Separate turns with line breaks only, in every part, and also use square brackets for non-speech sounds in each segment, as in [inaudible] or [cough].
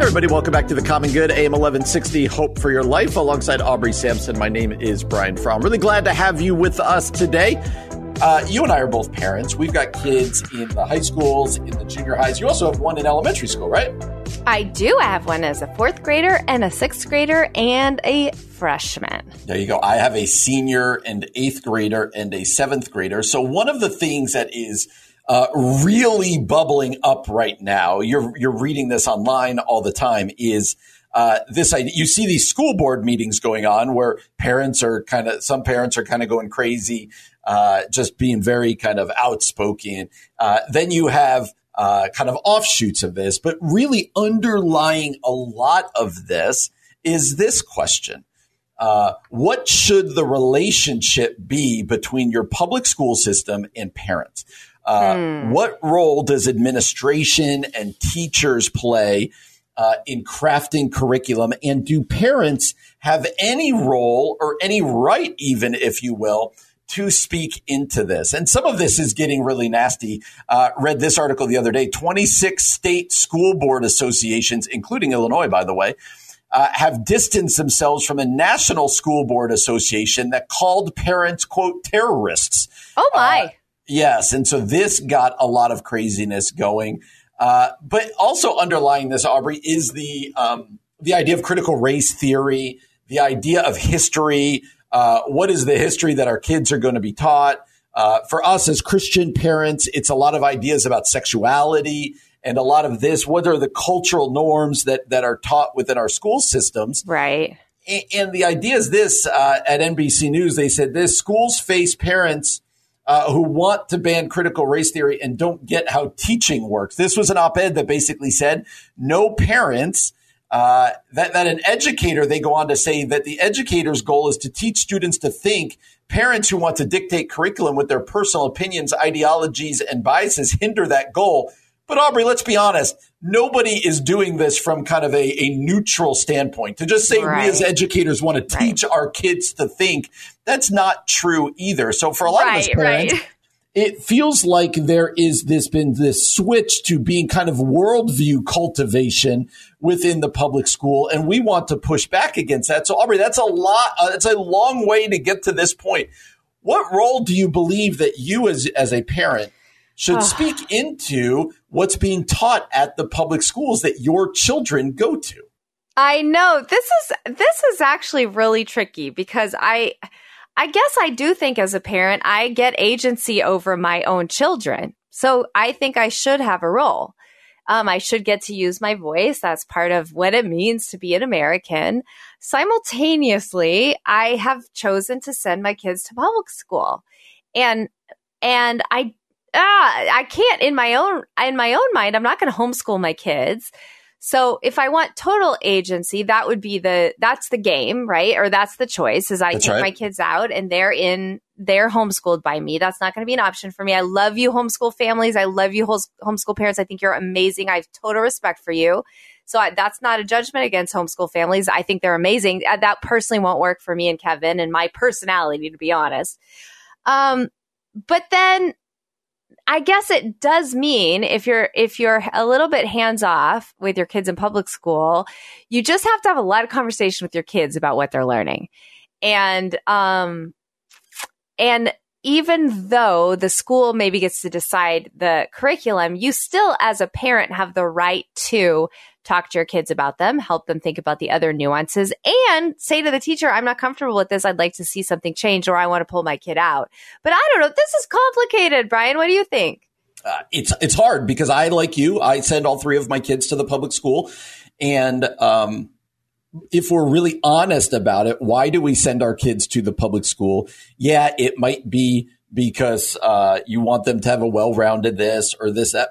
everybody, welcome back to the Common Good, AM 1160, Hope for Your Life, alongside Aubrey Sampson. My name is Brian Fromm. Really glad to have you with us today. Uh, you and I are both parents. We've got kids in the high schools, in the junior highs. You also have one in elementary school, right?
I do. I have one as a fourth grader and a sixth grader and a freshman.
There you go. I have a senior and eighth grader and a seventh grader. So, one of the things that is uh, really bubbling up right now. You're you're reading this online all the time. Is uh, this idea? You see these school board meetings going on where parents are kind of some parents are kind of going crazy, uh, just being very kind of outspoken. Uh, then you have uh, kind of offshoots of this, but really underlying a lot of this is this question. Uh, what should the relationship be between your public school system and parents? Uh, hmm. What role does administration and teachers play uh, in crafting curriculum? And do parents have any role or any right, even if you will, to speak into this? And some of this is getting really nasty. Uh, read this article the other day 26 state school board associations, including Illinois, by the way. Uh, have distanced themselves from a national school board association that called parents, quote, terrorists.
Oh, my. Uh,
Yes. And so this got a lot of craziness going. Uh, but also underlying this, Aubrey, is the, um, the idea of critical race theory, the idea of history. Uh, what is the history that our kids are going to be taught? Uh, for us as Christian parents, it's a lot of ideas about sexuality and a lot of this. What are the cultural norms that, that are taught within our school systems?
Right.
And, and the idea is this uh, at NBC News, they said this schools face parents uh, who want to ban critical race theory and don't get how teaching works. This was an op ed that basically said no parents. Uh, that, that an educator, they go on to say that the educator's goal is to teach students to think. Parents who want to dictate curriculum with their personal opinions, ideologies, and biases hinder that goal. But Aubrey, let's be honest. Nobody is doing this from kind of a, a neutral standpoint. To just say right. we as educators want to teach right. our kids to think, that's not true either. So for a lot right, of us parents, it feels like there is this been this switch to being kind of worldview cultivation within the public school, and we want to push back against that. So Aubrey, that's a lot. Uh, it's a long way to get to this point. What role do you believe that you as as a parent should oh. speak into what's being taught at the public schools that your children go to.
I know this is this is actually really tricky because I I guess I do think as a parent I get agency over my own children. So I think I should have a role. Um, I should get to use my voice. That's part of what it means to be an American. Simultaneously, I have chosen to send my kids to public school. And and I ah, I can't in my own in my own mind. I'm not going to homeschool my kids. So if I want total agency, that would be the that's the game, right? Or that's the choice. Is I that's take right. my kids out and they're in they're homeschooled by me. That's not going to be an option for me. I love you, homeschool families. I love you, homeschool parents. I think you're amazing. I have total respect for you. So I, that's not a judgment against homeschool families. I think they're amazing. Uh, that personally won't work for me and Kevin and my personality, to be honest. Um, but then I guess it does mean if you're if you're a little bit hands off with your kids in public school, you just have to have a lot of conversation with your kids about what they're learning. And um and even though the school maybe gets to decide the curriculum, you still as a parent have the right to talk to your kids about them, help them think about the other nuances, and say to the teacher, I'm not comfortable with this. I'd like to see something change, or I want to pull my kid out. But I don't know. This is complicated, Brian. What do you think?
Uh, it's it's hard because I, like you, I send all three of my kids to the public school, and um, if we're really honest about it, why do we send our kids to the public school? Yeah, it might be because uh, you want them to have a well-rounded this or this that.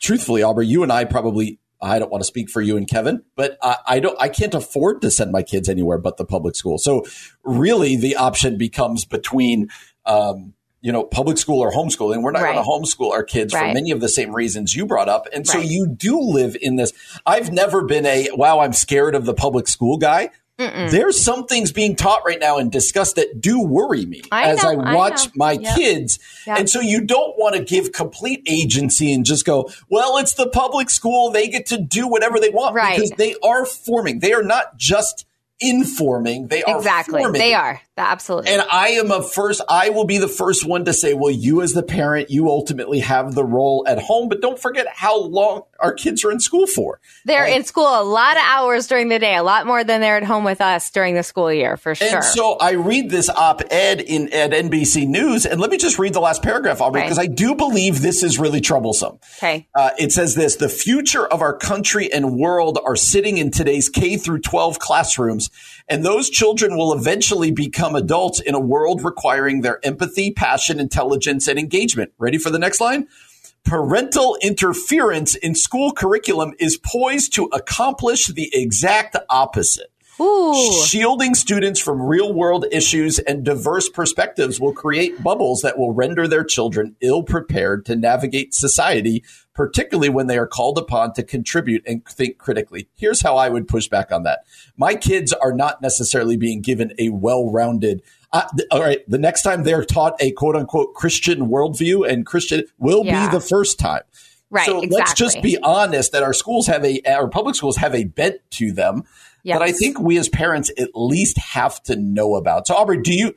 Truthfully, Aubrey, you and I probably I don't want to speak for you and Kevin, but I, I, don't, I can't afford to send my kids anywhere but the public school. So really the option becomes between, um, you know, public school or homeschooling. We're not right. going to homeschool our kids right. for many of the same reasons you brought up. And so right. you do live in this. I've never been a, wow, I'm scared of the public school guy. Mm-mm. There's some things being taught right now and discussed that do worry me I as know, I watch I my yep. kids. Yep. And so you don't want to give complete agency and just go, well, it's the public school. They get to do whatever they want right. because they are forming. They are not just informing. They are
exactly.
Forming.
They are absolutely.
And I am a first. I will be the first one to say, well, you as the parent, you ultimately have the role at home, but don't forget how long our kids are in school for.
They're in school a lot of hours during the day, a lot more than they're at home with us during the school year, for sure.
And so I read this op-ed in at NBC News, and let me just read the last paragraph, Aubrey, because okay. I do believe this is really troublesome.
Okay.
Uh, it says this: the future of our country and world are sitting in today's K through 12 classrooms, and those children will eventually become adults in a world requiring their empathy, passion, intelligence, and engagement. Ready for the next line? parental interference in school curriculum is poised to accomplish the exact opposite.
Ooh.
Shielding students from real world issues and diverse perspectives will create bubbles that will render their children ill prepared to navigate society, particularly when they are called upon to contribute and think critically. Here's how I would push back on that. My kids are not necessarily being given a well rounded uh, th- all right, the next time they're taught a quote unquote Christian worldview and Christian will yeah. be the first time.
Right.
So
exactly.
let's just be honest that our schools have a, our public schools have a bent to them yes. that I think we as parents at least have to know about. So Aubrey, do you,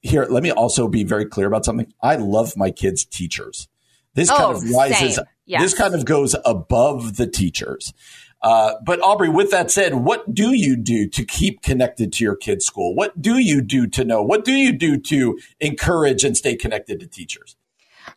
here, let me also be very clear about something. I love my kids' teachers. This oh, kind of rises, yes. this kind of goes above the teachers. Uh, but Aubrey, with that said, what do you do to keep connected to your kids' school? What do you do to know? What do you do to encourage and stay connected to teachers?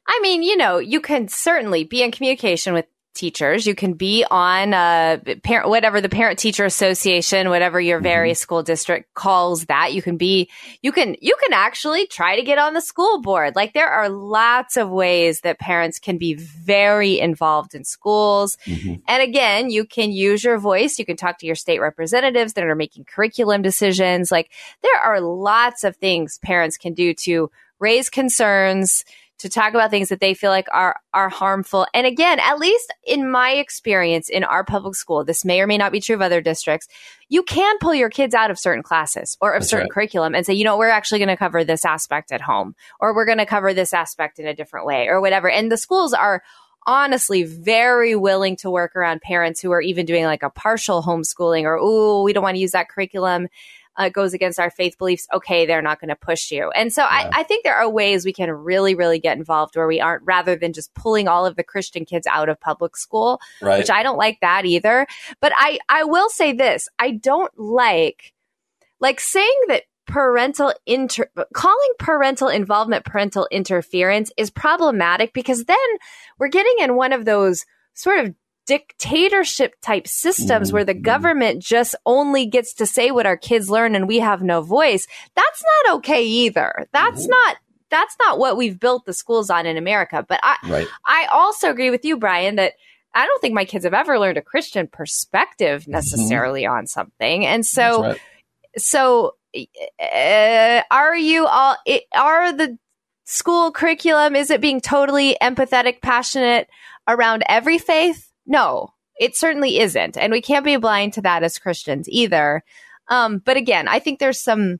I mean, you know, you can certainly be in communication with teachers. You can be on uh, parent, whatever the parent teacher association, whatever your mm-hmm. various mm-hmm. school district calls that. You can be, you can, you can actually try to get on the school board. Like there are lots of ways that parents can be very involved in schools. Mm-hmm. And again, you can use your voice. You can talk to your state representatives that are making curriculum decisions. Like there are lots of things parents can do to raise concerns to talk about things that they feel like are are harmful. And again, at least in my experience in our public school, this may or may not be true of other districts. You can pull your kids out of certain classes or of That's certain right. curriculum and say, you know, we're actually going to cover this aspect at home, or we're going to cover this aspect in a different way, or whatever. And the schools are honestly very willing to work around parents who are even doing like a partial homeschooling or, oh, we don't want to use that curriculum uh, goes against our faith beliefs, okay, they're not going to push you. And so yeah. I, I think there are ways we can really, really get involved where we aren't rather than just pulling all of the Christian kids out of public school, right. which I don't like that either. But I, I will say this. I don't like, like saying that parental inter calling parental involvement parental interference is problematic because then we're getting in one of those sort of dictatorship type systems mm-hmm. where the mm-hmm. government just only gets to say what our kids learn and we have no voice. That's not okay either. That's mm-hmm. not that's not what we've built the schools on in America. But I right. I also agree with you, Brian, that I don't think my kids have ever learned a Christian perspective mm-hmm. necessarily mm-hmm. on something. And so right. so uh, are you all are the school curriculum is it being totally empathetic passionate around every faith no, it certainly isn't. And we can't be blind to that as Christians either. Um, but again, I think there's some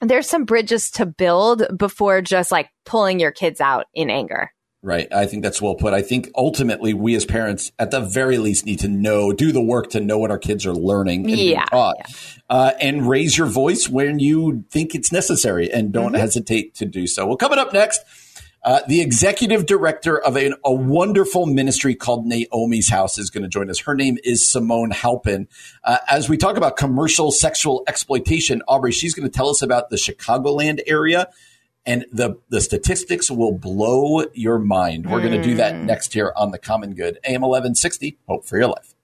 there's some bridges to build before just like pulling your kids out in anger.
Right. I think that's well put. I think ultimately we as parents, at the very least, need to know, do the work to know what our kids are learning and yeah, taught, yeah. Uh, and raise your voice when you think it's necessary and don't mm-hmm. hesitate to do so. Well, coming up next, uh, the executive director of a, a, wonderful ministry called Naomi's House is going to join us. Her name is Simone Halpin. Uh, as we talk about commercial sexual exploitation, Aubrey, she's going to tell us about the Chicagoland area, and the the statistics will blow your mind. We're going to do that hmm. next here on the Common Good, AM eleven sixty. Hope for your life.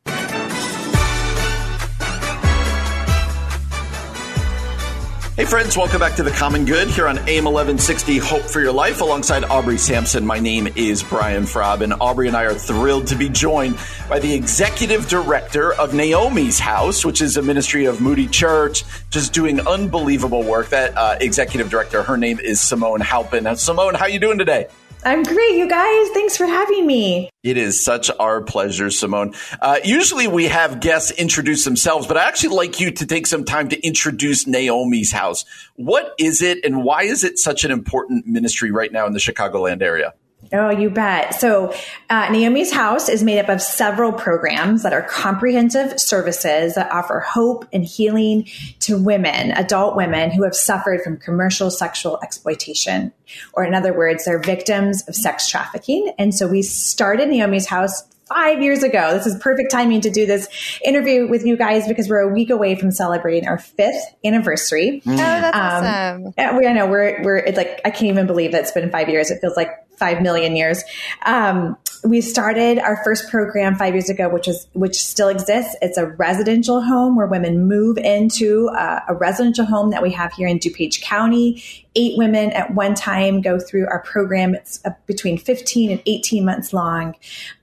Hey, friends, welcome back to The Common Good here on AM 1160 Hope for Your Life alongside Aubrey Sampson. My name is Brian Fromm, and Aubrey and I are thrilled to be joined by the executive director of Naomi's House, which is a ministry of Moody Church, just doing unbelievable work. That uh, executive director, her name is Simone Halpin. Now, Simone, how you doing today?
I'm great, you guys. Thanks for having me.
It is such our pleasure, Simone. Uh, usually we have guests introduce themselves, but I actually like you to take some time to introduce Naomi's House. What is it, and why is it such an important ministry right now in the Chicagoland area?
Oh, you bet. So, uh, Naomi's House is made up of several programs that are comprehensive services that offer hope and healing to women, adult women who have suffered from commercial sexual exploitation. Or, in other words, they're victims of sex trafficking. And so, we started Naomi's House five years ago. This is perfect timing to do this interview with you guys because we're a week away from celebrating our fifth anniversary.
Oh, that's um, awesome.
We, I know we're, we're, it's like, I can't even believe that it's been five years. It feels like 5 million years. Um, we started our first program five years ago, which is which still exists. It's a residential home where women move into uh, a residential home that we have here in DuPage County. Eight women at one time go through our program. It's uh, between 15 and 18 months long.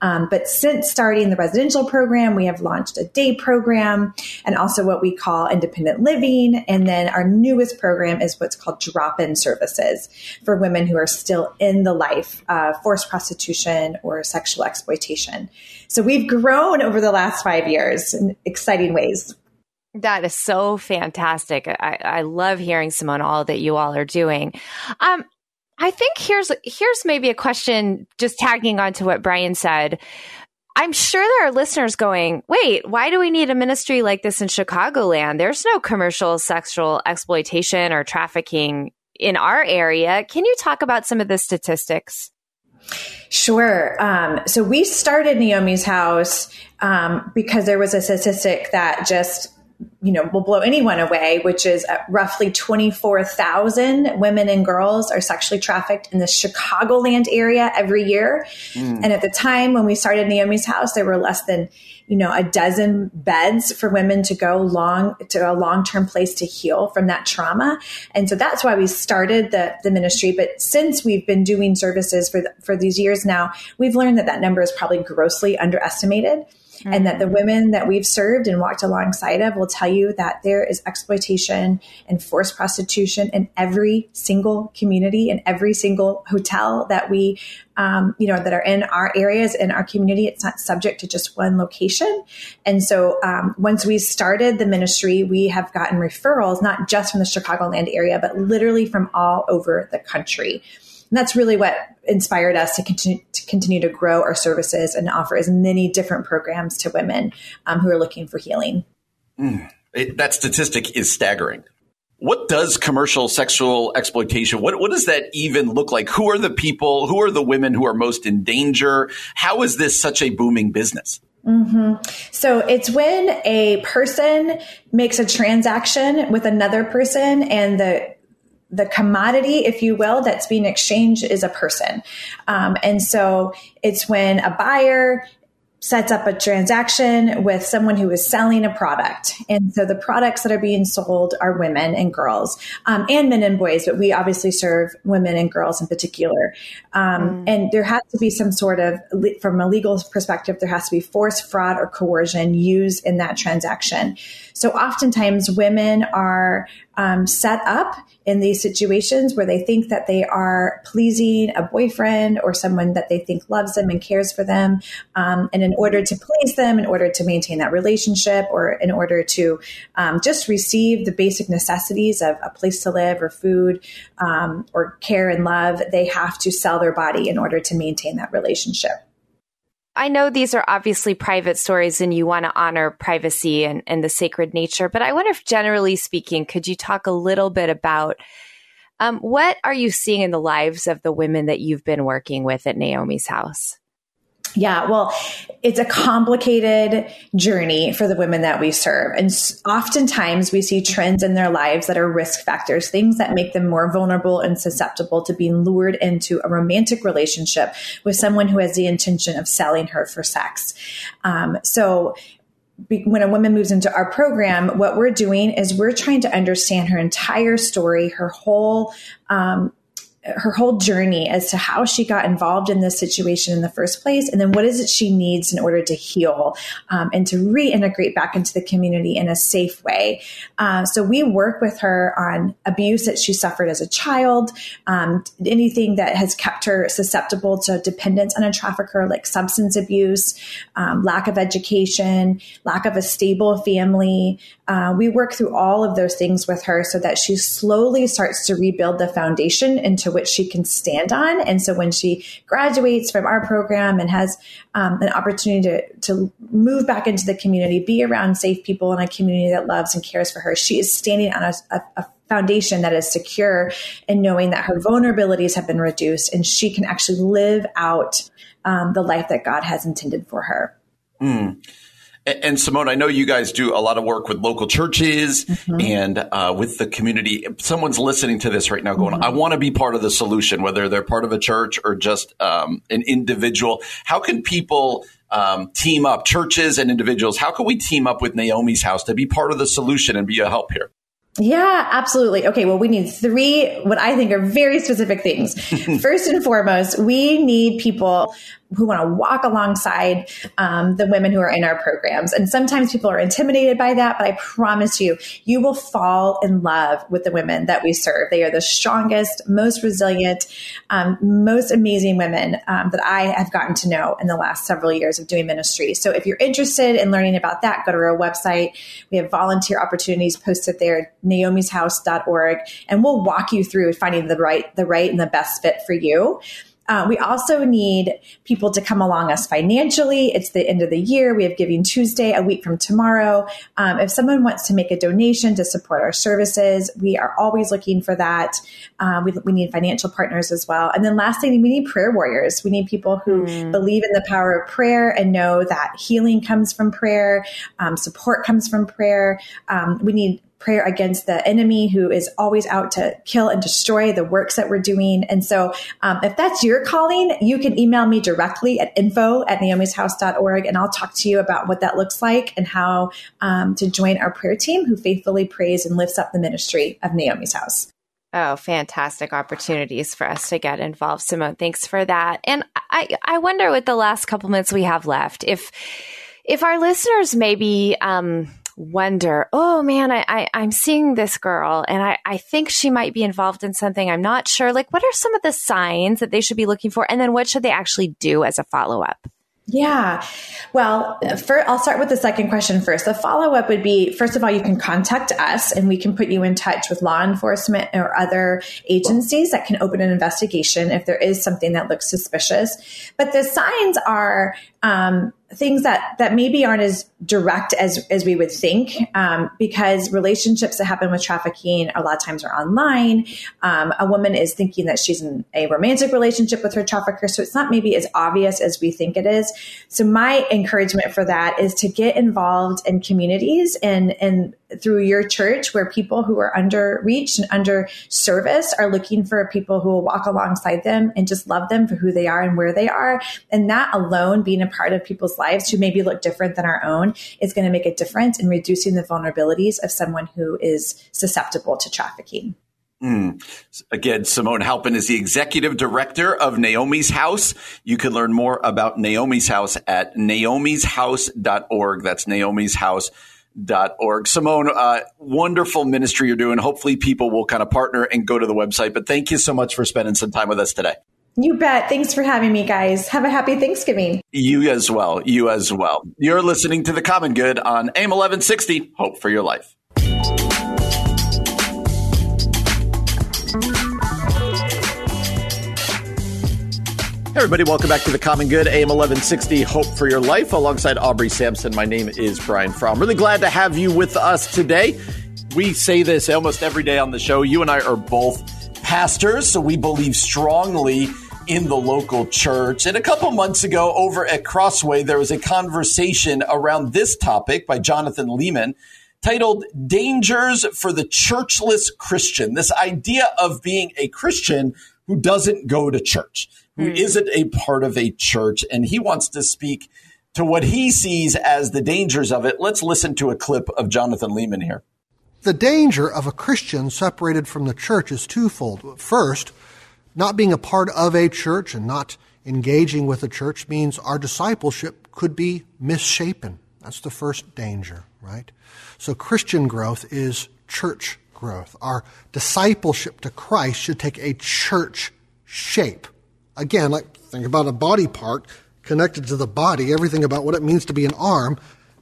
Um, but since starting the residential program, we have launched a day program and also what we call independent living. And then our newest program is what's called drop in services for women who are still in the life of forced prostitution or sexual exploitation. So we've grown over the last five years in exciting ways.
That is so fantastic. I, I love hearing Simone all that you all are doing. Um, I think here's here's maybe a question just tagging on to what Brian said. I'm sure there are listeners going, wait, why do we need a ministry like this in Chicagoland? There's no commercial sexual exploitation or trafficking in our area. Can you talk about some of the statistics?
Sure. Um, so we started Naomi's house um, because there was a statistic that just you know will blow anyone away which is roughly 24,000 women and girls are sexually trafficked in the Chicagoland area every year mm. and at the time when we started Naomi's house there were less than you know, a dozen beds for women to go long to a long term place to heal from that trauma. And so that's why we started the, the ministry. But since we've been doing services for, the, for these years now, we've learned that that number is probably grossly underestimated. Mm-hmm. And that the mm-hmm. women that we've served and walked alongside of will tell you that there is exploitation and forced prostitution in every single community, in every single hotel that we, um, you know, that are in our areas, in our community. It's not subject to just one location. And so um, once we started the ministry, we have gotten referrals, not just from the Chicagoland area, but literally from all over the country. And that's really what inspired us to continue to continue to grow our services and offer as many different programs to women um, who are looking for healing.
Mm, it, that statistic is staggering. What does commercial sexual exploitation? What what does that even look like? Who are the people? Who are the women who are most in danger? How is this such a booming business?
Mm-hmm. So it's when a person makes a transaction with another person and the the commodity, if you will, that's being exchanged is a person. Um, and so it's when a buyer sets up a transaction with someone who is selling a product. And so the products that are being sold are women and girls um, and men and boys, but we obviously serve women and girls in particular. Um, mm. And there has to be some sort of, from a legal perspective, there has to be force, fraud, or coercion used in that transaction. So oftentimes women are um, set up in these situations where they think that they are pleasing a boyfriend or someone that they think loves them and cares for them. Um, and in order to please them, in order to maintain that relationship, or in order to um, just receive the basic necessities of a place to live or food um, or care and love, they have to sell their body in order to maintain that relationship.
I know these are obviously private stories and you want to honor privacy and, and the sacred nature, but I wonder if generally speaking, could you talk a little bit about um, what are you seeing in the lives of the women that you've been working with at Naomi's house?
Yeah, well, it's a complicated journey for the women that we serve. And oftentimes we see trends in their lives that are risk factors, things that make them more vulnerable and susceptible to being lured into a romantic relationship with someone who has the intention of selling her for sex. Um, so when a woman moves into our program, what we're doing is we're trying to understand her entire story, her whole um, her whole journey as to how she got involved in this situation in the first place, and then what is it she needs in order to heal um, and to reintegrate back into the community in a safe way. Uh, so we work with her on abuse that she suffered as a child, um, anything that has kept her susceptible to dependence on a trafficker, like substance abuse, um, lack of education, lack of a stable family. Uh, we work through all of those things with her so that she slowly starts to rebuild the foundation into which she can stand on. And so when she graduates from our program and has um, an opportunity to, to move back into the community, be around safe people in a community that loves and cares for her, she is standing on a, a, a foundation that is secure and knowing that her vulnerabilities have been reduced and she can actually live out um, the life that God has intended for her.
Mm. And Simone, I know you guys do a lot of work with local churches mm-hmm. and uh, with the community. If someone's listening to this right now going, mm-hmm. I want to be part of the solution, whether they're part of a church or just um, an individual. How can people um, team up, churches and individuals? How can we team up with Naomi's House to be part of the solution and be a help here?
Yeah, absolutely. Okay, well, we need three, what I think are very specific things. [laughs] First and foremost, we need people who want to walk alongside um, the women who are in our programs. And sometimes people are intimidated by that, but I promise you, you will fall in love with the women that we serve. They are the strongest, most resilient, um, most amazing women um, that I have gotten to know in the last several years of doing ministry. So if you're interested in learning about that, go to our website. We have volunteer opportunities posted there, naomishouse.org, and we'll walk you through finding the right, the right and the best fit for you. Uh, we also need people to come along us financially. It's the end of the year. We have Giving Tuesday a week from tomorrow. Um, if someone wants to make a donation to support our services, we are always looking for that. Um, we, we, need financial partners as well. And then last thing, we need prayer warriors. We need people who mm. believe in the power of prayer and know that healing comes from prayer, um, support comes from prayer. Um, we need prayer against the enemy who is always out to kill and destroy the works that we're doing. And so um, if that's your calling, you can email me directly at info at naomishouse.org and I'll talk to you about what that looks like and how um, to join our prayer team who faithfully prays and lifts up the ministry of Naomi's house.
Oh, fantastic opportunities for us to get involved. Simone, thanks for that. And I, I wonder with the last couple minutes we have left, if if our listeners maybe um, wonder, oh man, I, I, I'm seeing this girl and I, I think she might be involved in something. I'm not sure. Like, what are some of the signs that they should be looking for? And then what should they actually do as a follow up?
Yeah. Well, for, I'll start with the second question first. The follow up would be first of all, you can contact us and we can put you in touch with law enforcement or other agencies that can open an investigation if there is something that looks suspicious. But the signs are um, things that that maybe aren't as direct as as we would think um, because relationships that happen with trafficking a lot of times are online. Um, a woman is thinking that she's in a romantic relationship with her trafficker so it's not maybe as obvious as we think it is. So my encouragement for that is to get involved in communities and and through your church where people who are under reached and under service are looking for people who will walk alongside them and just love them for who they are and where they are. And that alone, being a part of people's lives who maybe look different than our own, is going to make a difference in reducing the vulnerabilities of someone who is susceptible to trafficking.
Mm. Again, Simone Halpin is the executive director of Naomi's House. You can learn more about Naomi's House at naomishouse.org. That's Naomi's House dot org. Simone, uh, wonderful ministry you're doing. Hopefully, people will kind of partner and go to the website. But thank you so much for spending some time with us today.
You bet. Thanks for having me, guys. Have a happy Thanksgiving.
You as well. You as well. You're listening to The Common Good on AM 1160. Hope for your life. Everybody, welcome back to the Common Good, AM 1160, Hope for Your Life, alongside Aubrey Sampson. My name is Brian Fromm. Really glad to have you with us today. We say this almost every day on the show. You and I are both pastors, so we believe strongly in the local church. And a couple months ago over at Crossway, there was a conversation around this topic by Jonathan Leeman titled Dangers for the Churchless Christian. This idea of being a Christian who doesn't go to church who mm. not a part of a church, and he wants to speak to what he sees as the dangers of it. Let's listen to a clip of Jonathan Leeman here.
The danger of a Christian separated from the church is twofold. First, not being a part of a church and not engaging with the church means our discipleship could be misshapen. That's the first danger, right? So Christian growth is church growth. Our discipleship to Christ should take a church shape. Again, like think about a body part connected to the body, everything about what it means to be an arm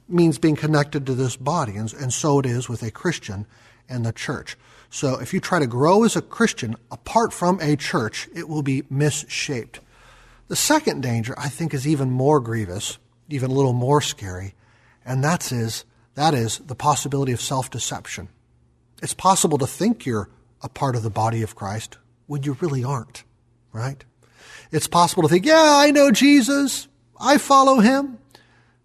means being connected to this body. And, and so it is with a Christian and the church. So if you try to grow as a Christian apart from a church, it will be misshaped. The second danger, I think, is even more grievous, even a little more scary, and that is, that is the possibility of self deception. It's possible to think you're a part of the body of Christ when you really aren't, right? It's possible to think, yeah, I know Jesus, I follow him.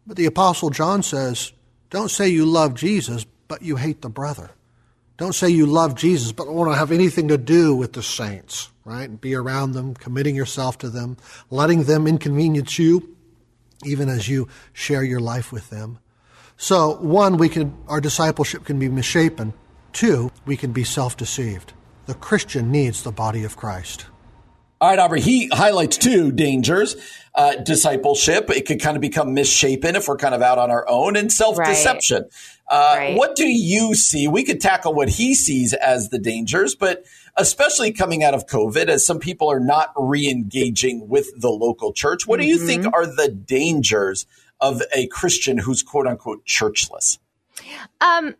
But the Apostle John says, don't say you love Jesus, but you hate the brother. Don't say you love Jesus, but want to have anything to do with the saints, right? And be around them, committing yourself to them, letting them inconvenience you, even as you share your life with them. So, one, we can, our discipleship can be misshapen. Two, we can be self deceived. The Christian needs the body of Christ.
All right, Aubrey, he highlights two dangers. Uh, discipleship, it could kind of become misshapen if we're kind of out on our own, and self deception. Right. Uh, right. What do you see? We could tackle what he sees as the dangers, but especially coming out of COVID, as some people are not re engaging with the local church, what mm-hmm. do you think mm-hmm. are the dangers of a Christian who's quote unquote churchless?
Um,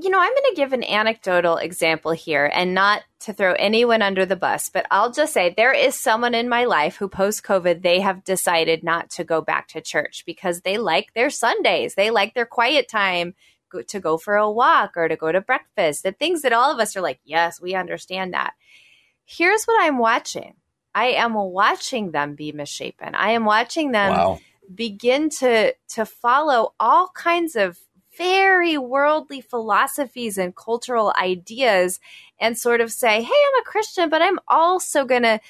you know, I'm going to give an anecdotal example here and not to throw anyone under the bus, but I'll just say there is someone in my life who post COVID, they have decided not to go back to church because they like their Sundays. They like their quiet time to go for a walk or to go to breakfast, the things that all of us are like, yes, we understand that. Here's what I'm watching I am watching them be misshapen. I am watching them wow. begin to to follow all kinds of very worldly philosophies and cultural ideas and sort of say, hey, I'm a Christian, but I'm also going to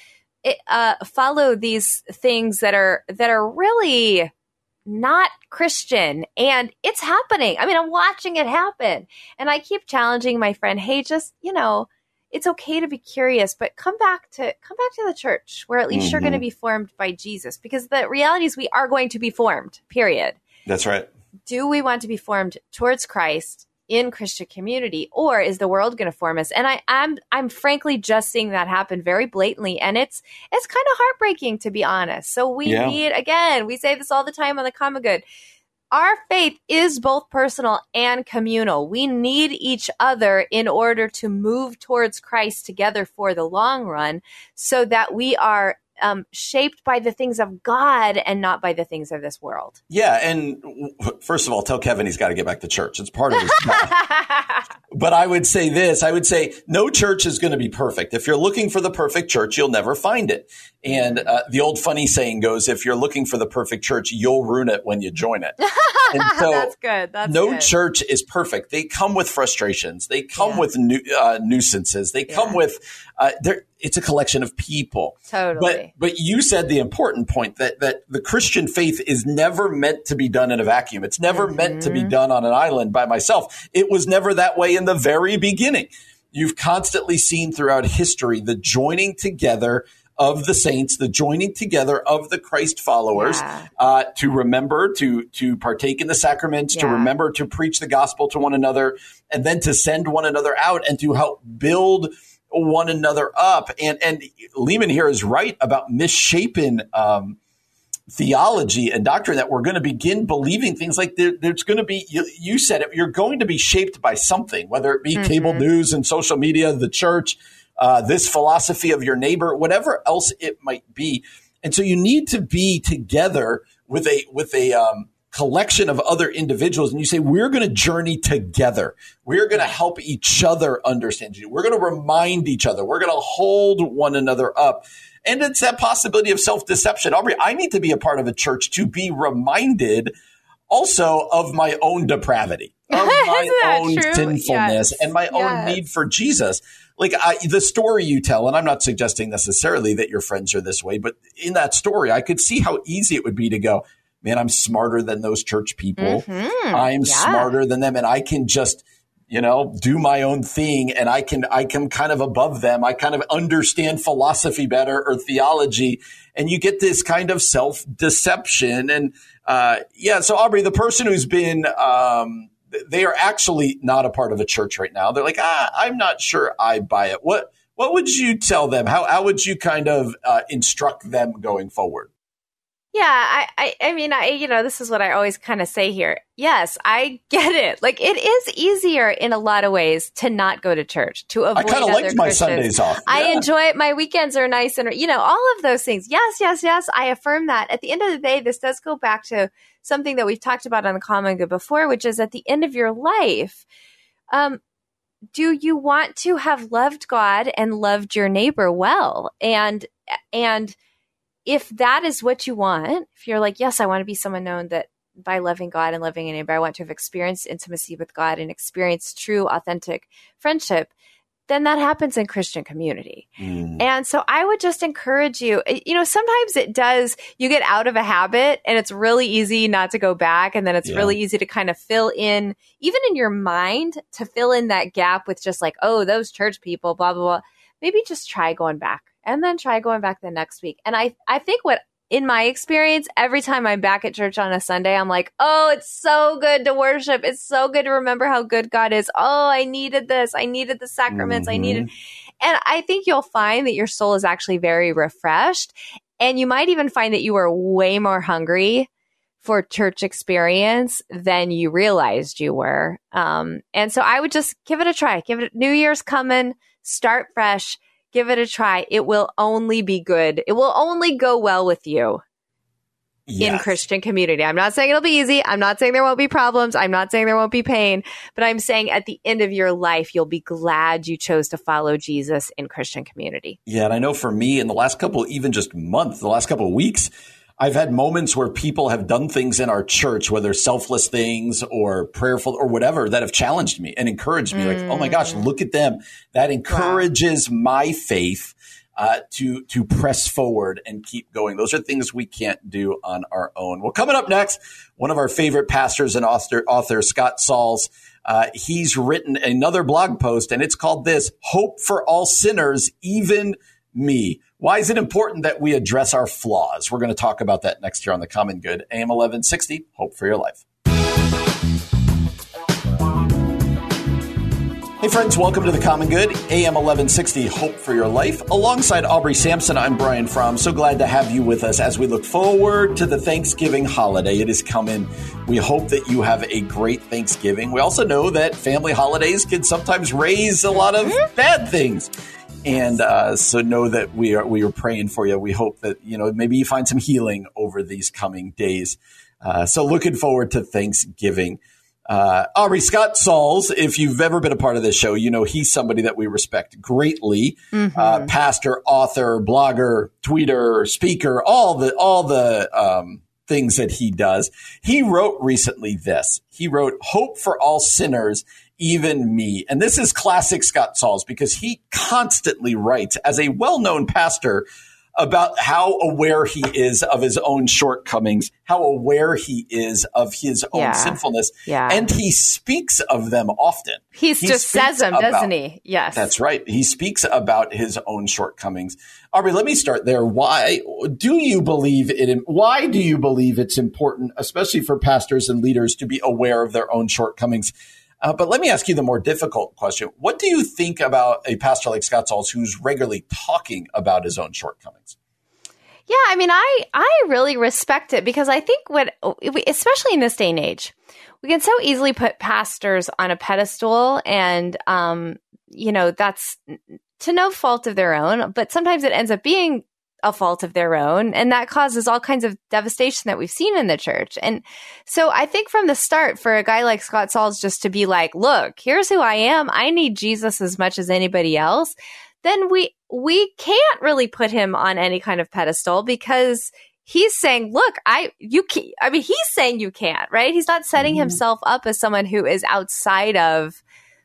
eh, uh, follow these things that are that are really not Christian and it's happening. I mean, I'm watching it happen. And I keep challenging my friend, "Hey, just, you know, it's okay to be curious, but come back to come back to the church where at least mm-hmm. you're going to be formed by Jesus because the reality is we are going to be formed. Period.
That's right.
Do we want to be formed towards Christ in Christian community, or is the world going to form us? And I, I'm I'm frankly just seeing that happen very blatantly, and it's it's kind of heartbreaking to be honest. So we yeah. need again, we say this all the time on the Common Good. Our faith is both personal and communal. We need each other in order to move towards Christ together for the long run so that we are um, shaped by the things of God and not by the things of this world.
Yeah, and first of all, tell Kevin he's got to get back to church. It's part of his [laughs] but I would say this: I would say no church is going to be perfect. If you're looking for the perfect church, you'll never find it. And uh, the old funny saying goes, if you're looking for the perfect church, you'll ruin it when you join it. [laughs]
And so That's good. That's
no
good.
church is perfect. They come with frustrations. They come yeah. with nu- uh, nuisances. They come yeah. with, uh, it's a collection of people.
Totally.
But, but you said the important point that, that the Christian faith is never meant to be done in a vacuum. It's never mm-hmm. meant to be mm-hmm. done on an island by myself. It was never that way in the very beginning. You've constantly seen throughout history the joining together of the saints, the joining together of the Christ followers yeah. uh, to remember to to partake in the sacraments, yeah. to remember to preach the gospel to one another, and then to send one another out and to help build one another up. And and Leeman here is right about misshapen. Um, theology and doctrine that we're going to begin believing things like there, there's going to be you, you, said it you're going to be shaped by something whether it be mm-hmm. cable news and social media the church uh, this philosophy of your neighbor, whatever else it might be. And so you need to be together with a with a um, collection of other individuals, and you say we're going to journey together. We're going to help each other understand you. We're going to remind each other. We're going to hold one another up. And it's that possibility of self deception. Aubrey, I need to be a part of a church to be reminded also of my own depravity, [laughs] of my own true? sinfulness, yes. and my yes. own need for Jesus like I, the story you tell, and I'm not suggesting necessarily that your friends are this way, but in that story, I could see how easy it would be to go, man, I'm smarter than those church people. Mm-hmm. I'm yeah. smarter than them. And I can just, you know, do my own thing and I can, I can kind of above them. I kind of understand philosophy better or theology. And you get this kind of self deception. And, uh, yeah. So Aubrey, the person who's been, um, they are actually not a part of a church right now. They're like, ah, I'm not sure I buy it. What, what would you tell them? How, how would you kind of uh, instruct them going forward?
Yeah, I, I, I mean, I, you know, this is what I always kind of say here. Yes, I [laughs] get it. Like, it is easier in a lot of ways to not go to church, to avoid. I kind of like
my Sundays off. Yeah.
I enjoy it. My weekends are nice, and you know, all of those things. Yes, yes, yes. I affirm that. At the end of the day, this does go back to something that we've talked about on the Common Good before, which is at the end of your life, um, do you want to have loved God and loved your neighbor well? And and if that is what you want, if you're like, yes, I want to be someone known that by loving God and loving a neighbor, I want to have experienced intimacy with God and experienced true, authentic friendship, then that happens in Christian community. Mm. And so I would just encourage you, you know, sometimes it does, you get out of a habit and it's really easy not to go back. And then it's yeah. really easy to kind of fill in, even in your mind, to fill in that gap with just like, oh, those church people, blah, blah, blah. Maybe just try going back and then try going back the next week. And I, I think what in my experience, every time I'm back at church on a Sunday, I'm like, oh, it's so good to worship. It's so good to remember how good God is. Oh, I needed this. I needed the sacraments. Mm-hmm. I needed. Mm-hmm. And I think you'll find that your soul is actually very refreshed. And you might even find that you are way more hungry for church experience than you realized you were. Um, and so I would just give it a try. Give it New Year's coming, start fresh give it a try. It will only be good. It will only go well with you yes. in Christian community. I'm not saying it'll be easy. I'm not saying there won't be problems. I'm not saying there won't be pain, but I'm saying at the end of your life, you'll be glad you chose to follow Jesus in Christian community.
Yeah. And I know for me in the last couple, even just month, the last couple of weeks, I've had moments where people have done things in our church, whether selfless things or prayerful or whatever, that have challenged me and encouraged me. Mm. Like, oh my gosh, mm. look at them. That encourages wow. my faith. Uh, to to press forward and keep going. Those are things we can't do on our own. Well, coming up next, one of our favorite pastors and author, author Scott Sauls. Uh, he's written another blog post, and it's called "This Hope for All Sinners, Even Me." Why is it important that we address our flaws? We're going to talk about that next year on the Common Good. AM 1160, Hope for Your Life. Hey, friends, welcome to the Common Good, AM 1160, Hope for Your Life. Alongside Aubrey Sampson, I'm Brian Fromm. So glad to have you with us as we look forward to the Thanksgiving holiday. It is coming. We hope that you have a great Thanksgiving. We also know that family holidays can sometimes raise a lot of mm-hmm. bad things. And uh, so know that we are we are praying for you. We hope that you know maybe you find some healing over these coming days. Uh, so looking forward to Thanksgiving. Uh, Aubrey Scott Sauls, if you've ever been a part of this show, you know he's somebody that we respect greatly. Mm-hmm. Uh, pastor, author, blogger, tweeter, speaker, all the all the um, things that he does. He wrote recently this. He wrote, "Hope for all sinners even me. And this is classic Scott Sauls because he constantly writes as a well known pastor about how aware he is of his own shortcomings, how aware he is of his own yeah. sinfulness. Yeah. And he speaks of them often.
He's he just says them, about, doesn't he? Yes.
That's right. He speaks about his own shortcomings. Aubrey, let me start there. Why do you believe it? Why do you believe it's important, especially for pastors and leaders, to be aware of their own shortcomings? Uh, but let me ask you the more difficult question. What do you think about a pastor like Scott Sauls who's regularly talking about his own shortcomings?
Yeah, I mean, I I really respect it because I think what, especially in this day and age, we can so easily put pastors on a pedestal, and um, you know that's to no fault of their own, but sometimes it ends up being a fault of their own. And that causes all kinds of devastation that we've seen in the church. And so I think from the start, for a guy like Scott Sauls just to be like, look, here's who I am. I need Jesus as much as anybody else. Then we, we can't really put him on any kind of pedestal because he's saying, look, I, you can I mean, he's saying you can't, right? He's not setting mm-hmm. himself up as someone who is outside of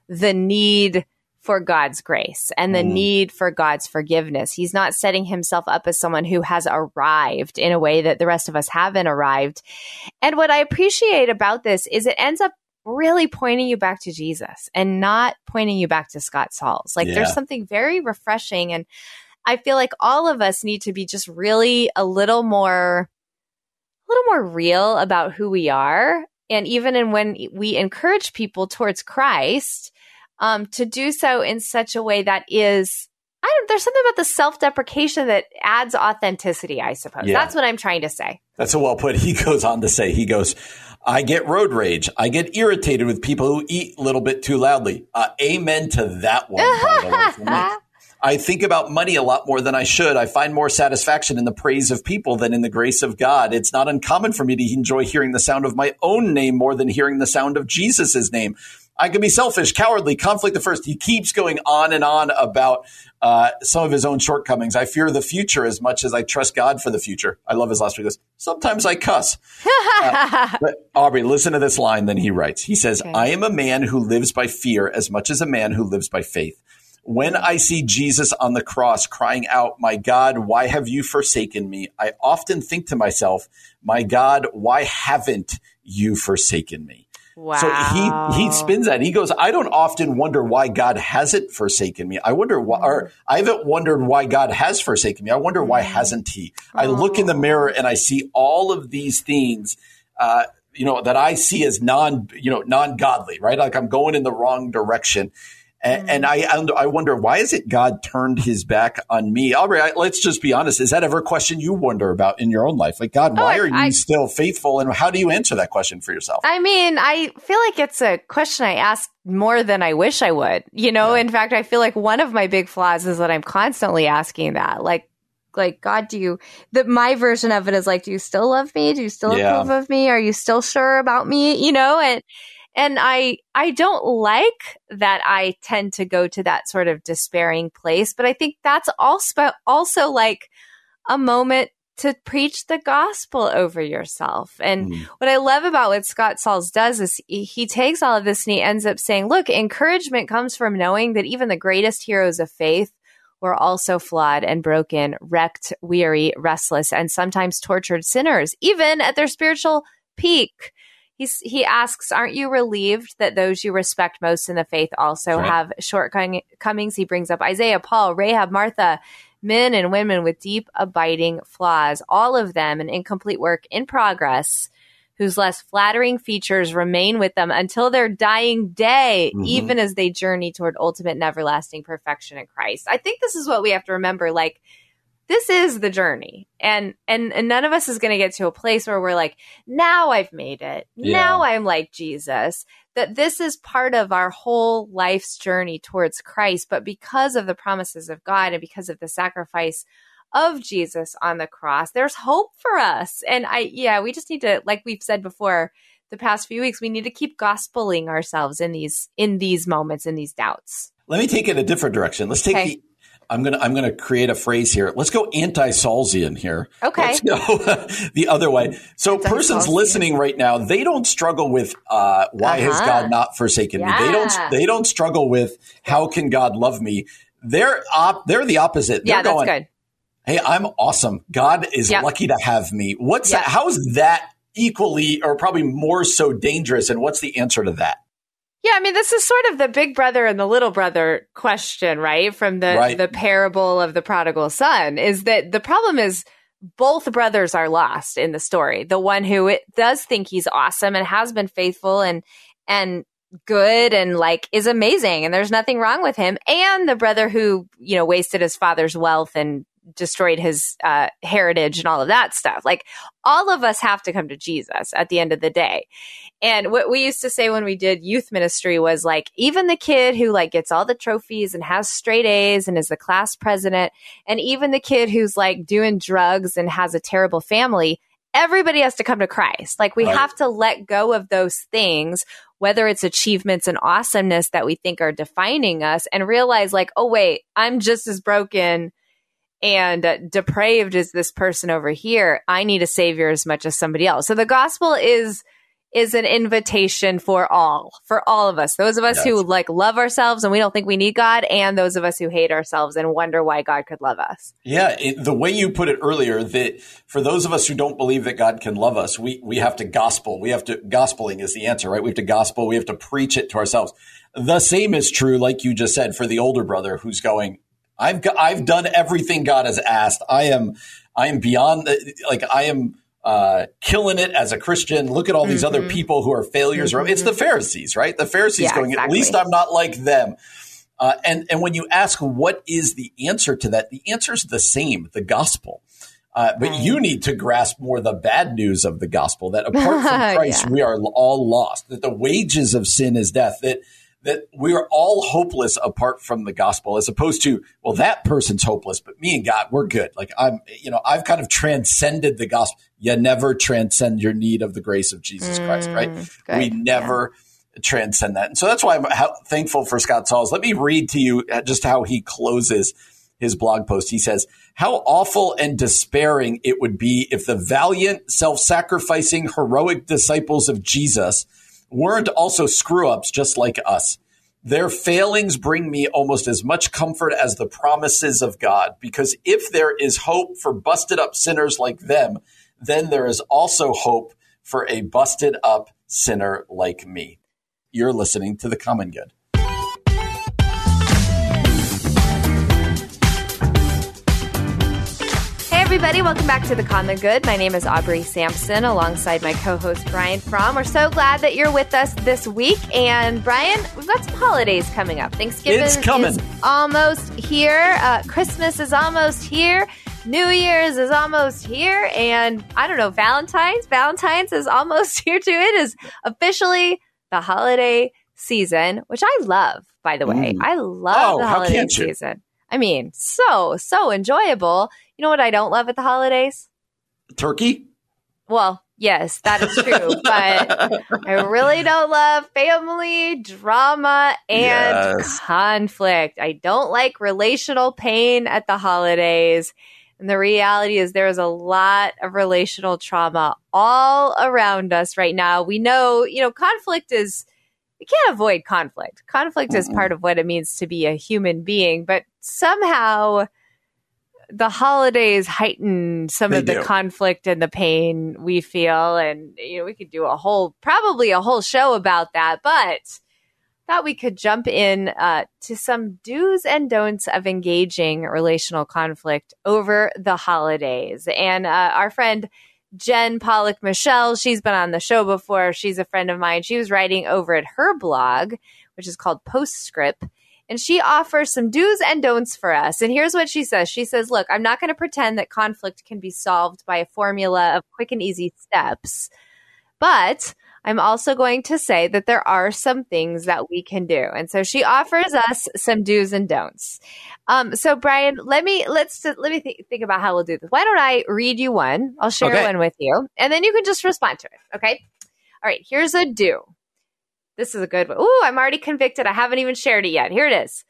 the need for God's grace and the mm. need for God's forgiveness. He's not setting himself up as someone who has arrived in a way that the rest of us haven't arrived. And what I appreciate about this is it ends up really pointing you back to Jesus and not pointing you back to Scott Sauls. Like yeah. there's something very refreshing and I feel like all of us need to be just really a little more a little more real about who we are and even in when we encourage people towards Christ um, to do so in such a way that is I don't, there's something about the self-deprecation that adds authenticity, I suppose. Yeah. That's what I'm trying to say.
That's a well put. [laughs] He goes on to say, he goes, I get road rage. I get irritated with people who eat a little bit too loudly. Uh, amen to that one. [laughs] I think about money a lot more than I should. I find more satisfaction in the praise of people than in the grace of God. It's not uncommon for me to enjoy hearing the sound of my own name more than hearing the sound of Jesus' name. I can be selfish, cowardly, conflict the first. He keeps going on and on about uh, some of his own shortcomings. I fear the future as much as I trust God for the future. I love his last week. Sometimes I cuss. [laughs] uh, but Aubrey, listen to this line. Then he writes. He says, okay. "I am a man who lives by fear as much as a man who lives by faith." When I see Jesus on the cross crying out, My God, why have you forsaken me? I often think to myself, My God, why haven't you forsaken me?
Wow.
So he he spins that. He goes, I don't often wonder why God hasn't forsaken me. I wonder why or I haven't wondered why God has forsaken me. I wonder why mm. hasn't he? I look in the mirror and I see all of these things uh, you know that I see as non you know non godly, right? Like I'm going in the wrong direction. And, mm-hmm. and I, I wonder why is it God turned His back on me? Aubrey, I, let's just be honest. Is that ever a question you wonder about in your own life? Like God, oh, why oh, are you I, still faithful? And how do you answer that question for yourself?
I mean, I feel like it's a question I ask more than I wish I would. You know, yeah. in fact, I feel like one of my big flaws is that I'm constantly asking that. Like, like God, do you? That my version of it is like, do you still love me? Do you still yeah. approve of me? Are you still sure about me? You know, and and I I don't like that I tend to go to that sort of despairing place, but I think that's also also like a moment to preach the gospel over yourself. And mm. what I love about what Scott Sauls does is he, he takes all of this and he ends up saying, look, encouragement comes from knowing that even the greatest heroes of faith were also flawed and broken, wrecked, weary, restless, and sometimes tortured sinners, even at their spiritual peak. He's, he asks, Aren't you relieved that those you respect most in the faith also right. have shortcomings? He brings up Isaiah, Paul, Rahab, Martha, men and women with deep, abiding flaws, all of them an incomplete work in progress whose less flattering features remain with them until their dying day, mm-hmm. even as they journey toward ultimate and everlasting perfection in Christ. I think this is what we have to remember. Like, this is the journey. And and, and none of us is going to get to a place where we're like now i've made it. Yeah. now i'm like jesus. That this is part of our whole life's journey towards christ. But because of the promises of god and because of the sacrifice of jesus on the cross there's hope for us. And i yeah we just need to like we've said before the past few weeks we need to keep gospeling ourselves in these in these moments in these doubts.
Let me take it a different direction. Let's take okay. the I'm gonna I'm gonna create a phrase here. Let's go anti-Saulsian here.
Okay.
Let's go [laughs] the other way. So persons listening right now, they don't struggle with uh, why uh-huh. has God not forsaken yeah. me? They don't they don't struggle with how can God love me? They're op- they're the opposite. They're
yeah, that's good.
Hey, I'm awesome. God is yep. lucky to have me. What's yep. that? How is that equally or probably more so dangerous? And what's the answer to that?
Yeah, I mean, this is sort of the big brother and the little brother question, right? From the right. the parable of the prodigal son, is that the problem is both brothers are lost in the story. The one who does think he's awesome and has been faithful and and good and like is amazing and there's nothing wrong with him, and the brother who you know wasted his father's wealth and destroyed his uh, heritage and all of that stuff. Like all of us have to come to Jesus at the end of the day. And what we used to say when we did youth ministry was like, even the kid who like gets all the trophies and has straight A's and is the class president, and even the kid who's like doing drugs and has a terrible family, everybody has to come to Christ. Like we right. have to let go of those things, whether it's achievements and awesomeness that we think are defining us and realize like, oh, wait, I'm just as broken and uh, depraved as this person over here. I need a savior as much as somebody else. So the gospel is is an invitation for all, for all of us. Those of us
Yes.
who like love ourselves and we don't think we need God, and those of us who hate ourselves and wonder why God could love us.
Yeah, it, the way you put it earlier, that for those of us who don't believe that God can love us, we we have to gospel. We have to gospeling is the answer, right? We have to gospel. We have to preach it to ourselves. The same is true, like you just said, for the older brother who's going. I've got, I've done everything God has asked. I am I am beyond the, like I am uh, killing it as a Christian. Look at all these other people who are failures. It's the Pharisees, right? The Pharisees
Yeah,
going. At least I'm not like them. Uh, and and when you ask what is the answer to that, the answer is the same: the gospel. Uh, but you need to grasp more the bad news of the gospel that apart from [laughs] Christ,
Yeah.
we are all lost. That the wages of sin is death. That that we are all hopeless apart from the gospel, as opposed to well, that person's hopeless, but me and God, we're good. Like I'm, you know, I've kind of transcended the gospel. You never transcend your need of the grace of Jesus Christ, right?
good.
We never transcend that. And so that's why I'm thankful for Scott Sauls. Let me read to you uh, just how he closes his blog post. He says, How awful and despairing it would be if the valiant, self sacrificing, heroic disciples of Jesus weren't also screw ups just like us. Their failings bring me almost as much comfort as the promises of God, because if there is hope for busted up sinners like them, then there is also hope for a busted up sinner like me. You're listening to The Common Good.
Everybody, welcome back to The Common Good. My name is Aubrey Sampson alongside my co host Brian Fromm. We're so glad that you're with us this week. And Brian, we've got some holidays coming up. Thanksgiving
It's coming.
is almost here, uh, Christmas is almost here. New Year's is almost here, and I don't know, Valentine's. Valentine's is almost [laughs] here too. It is officially the holiday season, which I love, by the way.
Mm.
I love
Oh,
the holiday season. I mean, so, so enjoyable. You know what I don't love at the holidays?
Turkey?
Well, yes, that is true, [laughs] but I really don't love family drama and
Yes.
conflict. I don't like relational pain at the holidays. And the reality is, there is a lot of relational trauma all around us right now. We know, you know, conflict is, we can't avoid conflict. Conflict is
Mm-mm.
part of what it means to be a human being, but somehow the holidays heighten some
They
of the
do.
conflict and the pain we feel. And, you know, we could do a whole, probably a whole show about that, but thought we could jump in uh, to some do's and don'ts of engaging relational conflict over the holidays. And uh, our friend Jen Pollock Michel, she's been on the show before. She's a friend of mine. She was writing over at her blog, which is called Postscript. And she offers some do's and don'ts for us. And here's what she says She says, Look, I'm not going to pretend that conflict can be solved by a formula of quick and easy steps, but I'm also going to say that there are some things that we can do. And so she offers us some do's and don'ts. Um, so Brian, let me let's let me th- think about how we'll do this. Why don't I read you one? I'll share
Okay.
one with you, and then you can just respond to it. Okay. All right. Here's a do. This is a good one. Ooh, I'm already convicted. I haven't even shared it yet. Here it is.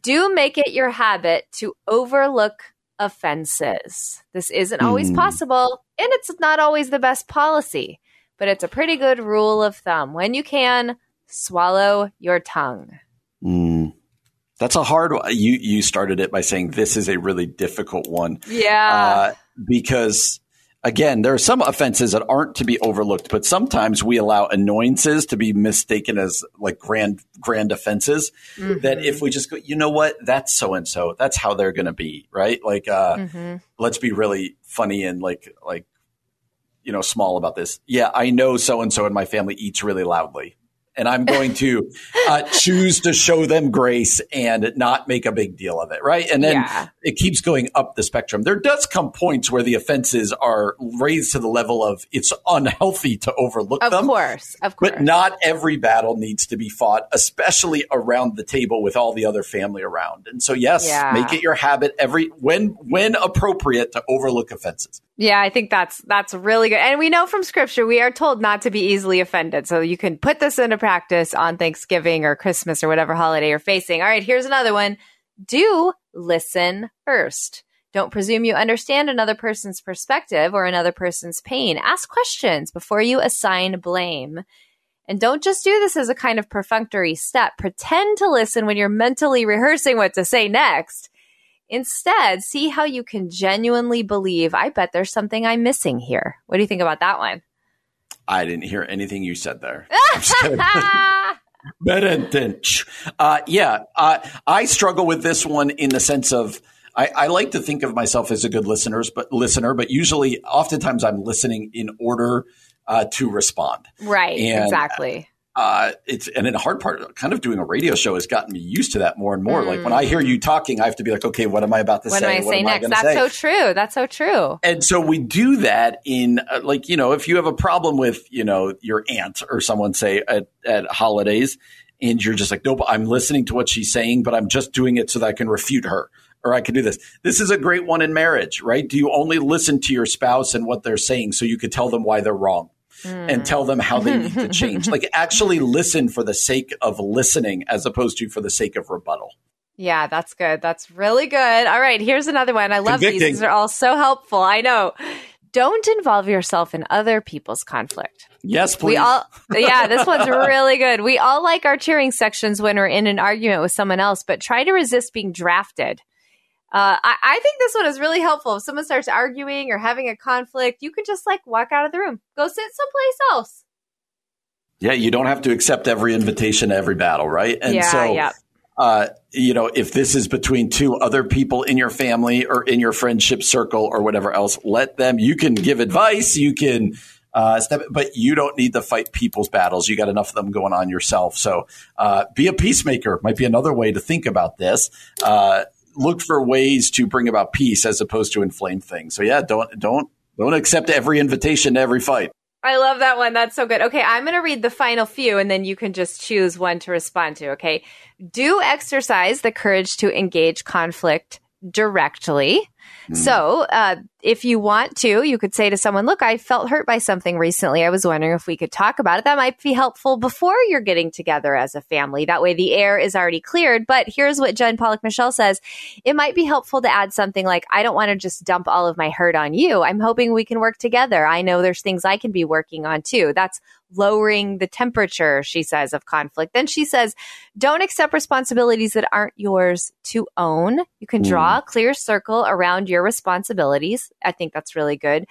Do make it your habit to overlook offenses. This isn't always
Hmm.
possible, and it's not always the best policy, but it's a pretty good rule of thumb. When you can, swallow your tongue.
Mm. That's a hard one. You, you started it by saying this is a really difficult one.
Yeah.
uh, because again, there are some offenses that aren't to be overlooked, but sometimes we allow annoyances to be mistaken as like grand grand offenses. That if we just go, you know what, that's so and so, that's how they're going to be, right? Like, uh,
Mhm.
let's be really funny and like like you know small about this. Yeah, I know so and so in my family eats really loudly. And I'm going to uh, choose to show them grace and not make a big deal of it, right? And then
Yeah.
it keeps going up the spectrum. There does come points where the offenses are raised to the level of it's unhealthy to overlook
Of
them.
Of course. Of course.
But not every battle needs to be fought, especially around the table with all the other family around. And so, yes,
Yeah.
make it your habit every when when appropriate to overlook offenses.
Yeah, I think that's that's really good. And we know from scripture we are told not to be easily offended. So you can put this into practice on Thanksgiving or Christmas or whatever holiday you're facing. All right, here's another one. Do listen first. Don't presume you understand another person's perspective or another person's pain. Ask questions before you assign blame. And don't just do this as a kind of perfunctory step. Pretend to listen when you're mentally rehearsing what to say next. Instead, see how you can genuinely believe, I bet there's something I'm missing here. What do you think about that one?
I didn't hear anything you said there. [laughs] [laughs] uh, yeah, uh, I struggle with this one in the sense of I, I, like to think of myself as a good listeners, but listener, but usually, oftentimes, I'm listening in order uh, to respond.
Right. And, exactly.
Uh, it's and the hard part, kind of doing a radio show has gotten me used to that more and more. Mm. Like when I hear you talking, I have to be like, okay, what am I about to
what
say?
Am I what say am next? I That's say? so true. That's so true.
And so we do that in uh, like you know, if you have a problem with you know your aunt or someone say at, at holidays, and you're just like, nope, I'm listening to what she's saying, but I'm just doing it so that I can refute her or I can do this. This is a great one in marriage, right? Do you only listen to your spouse and what they're saying so you could tell them why they're wrong? Mm. and tell them how they need to change. like actually listen for the sake of listening as opposed to for the sake of rebuttal.
Yeah, that's good. That's really good. All right, here's another one. I love Convicting. these. These are all so helpful. I know. Don't involve yourself in other people's conflict.
Yes, please.
We all, yeah, this [laughs] one's really good. We all like our cheering sections when we're in an argument with someone else, but try to resist being drafted. Uh, I, I, think this one is really helpful. If someone starts arguing or having a conflict, you can just like walk out of the room, go sit someplace else.
Yeah, you don't have to accept every invitation to every battle, right? And yeah, so, yeah. Uh, you know, if this is between two other people in your family or in your friendship circle or whatever else, let them. You can give advice, you can uh, step, but you don't need to fight people's battles. You got enough of them going on yourself. So, uh, be a peacemaker might be another way to think about this. Uh, look for ways to bring about peace as opposed to inflame things. So yeah, don't don't don't accept every invitation to every fight.
I love that one. That's so good. Okay, I'm going to read the final few and then you can just choose one to respond to, okay? Do exercise the courage to engage conflict directly. Mm. So, uh, if you want to, you could say to someone, look, I felt hurt by something recently. I was wondering if we could talk about it. That might be helpful before you're getting together as a family. That way the air is already cleared. But here's what Jen Pollock Michel says. It might be helpful to add something like, I don't want to just dump all of my hurt on you. I'm hoping we can work together. I know there's things I can be working on too. That's lowering the temperature, she says, of conflict. Then she says, don't accept responsibilities that aren't yours to own. You can draw mm. a clear circle around your responsibilities. I think that's really good.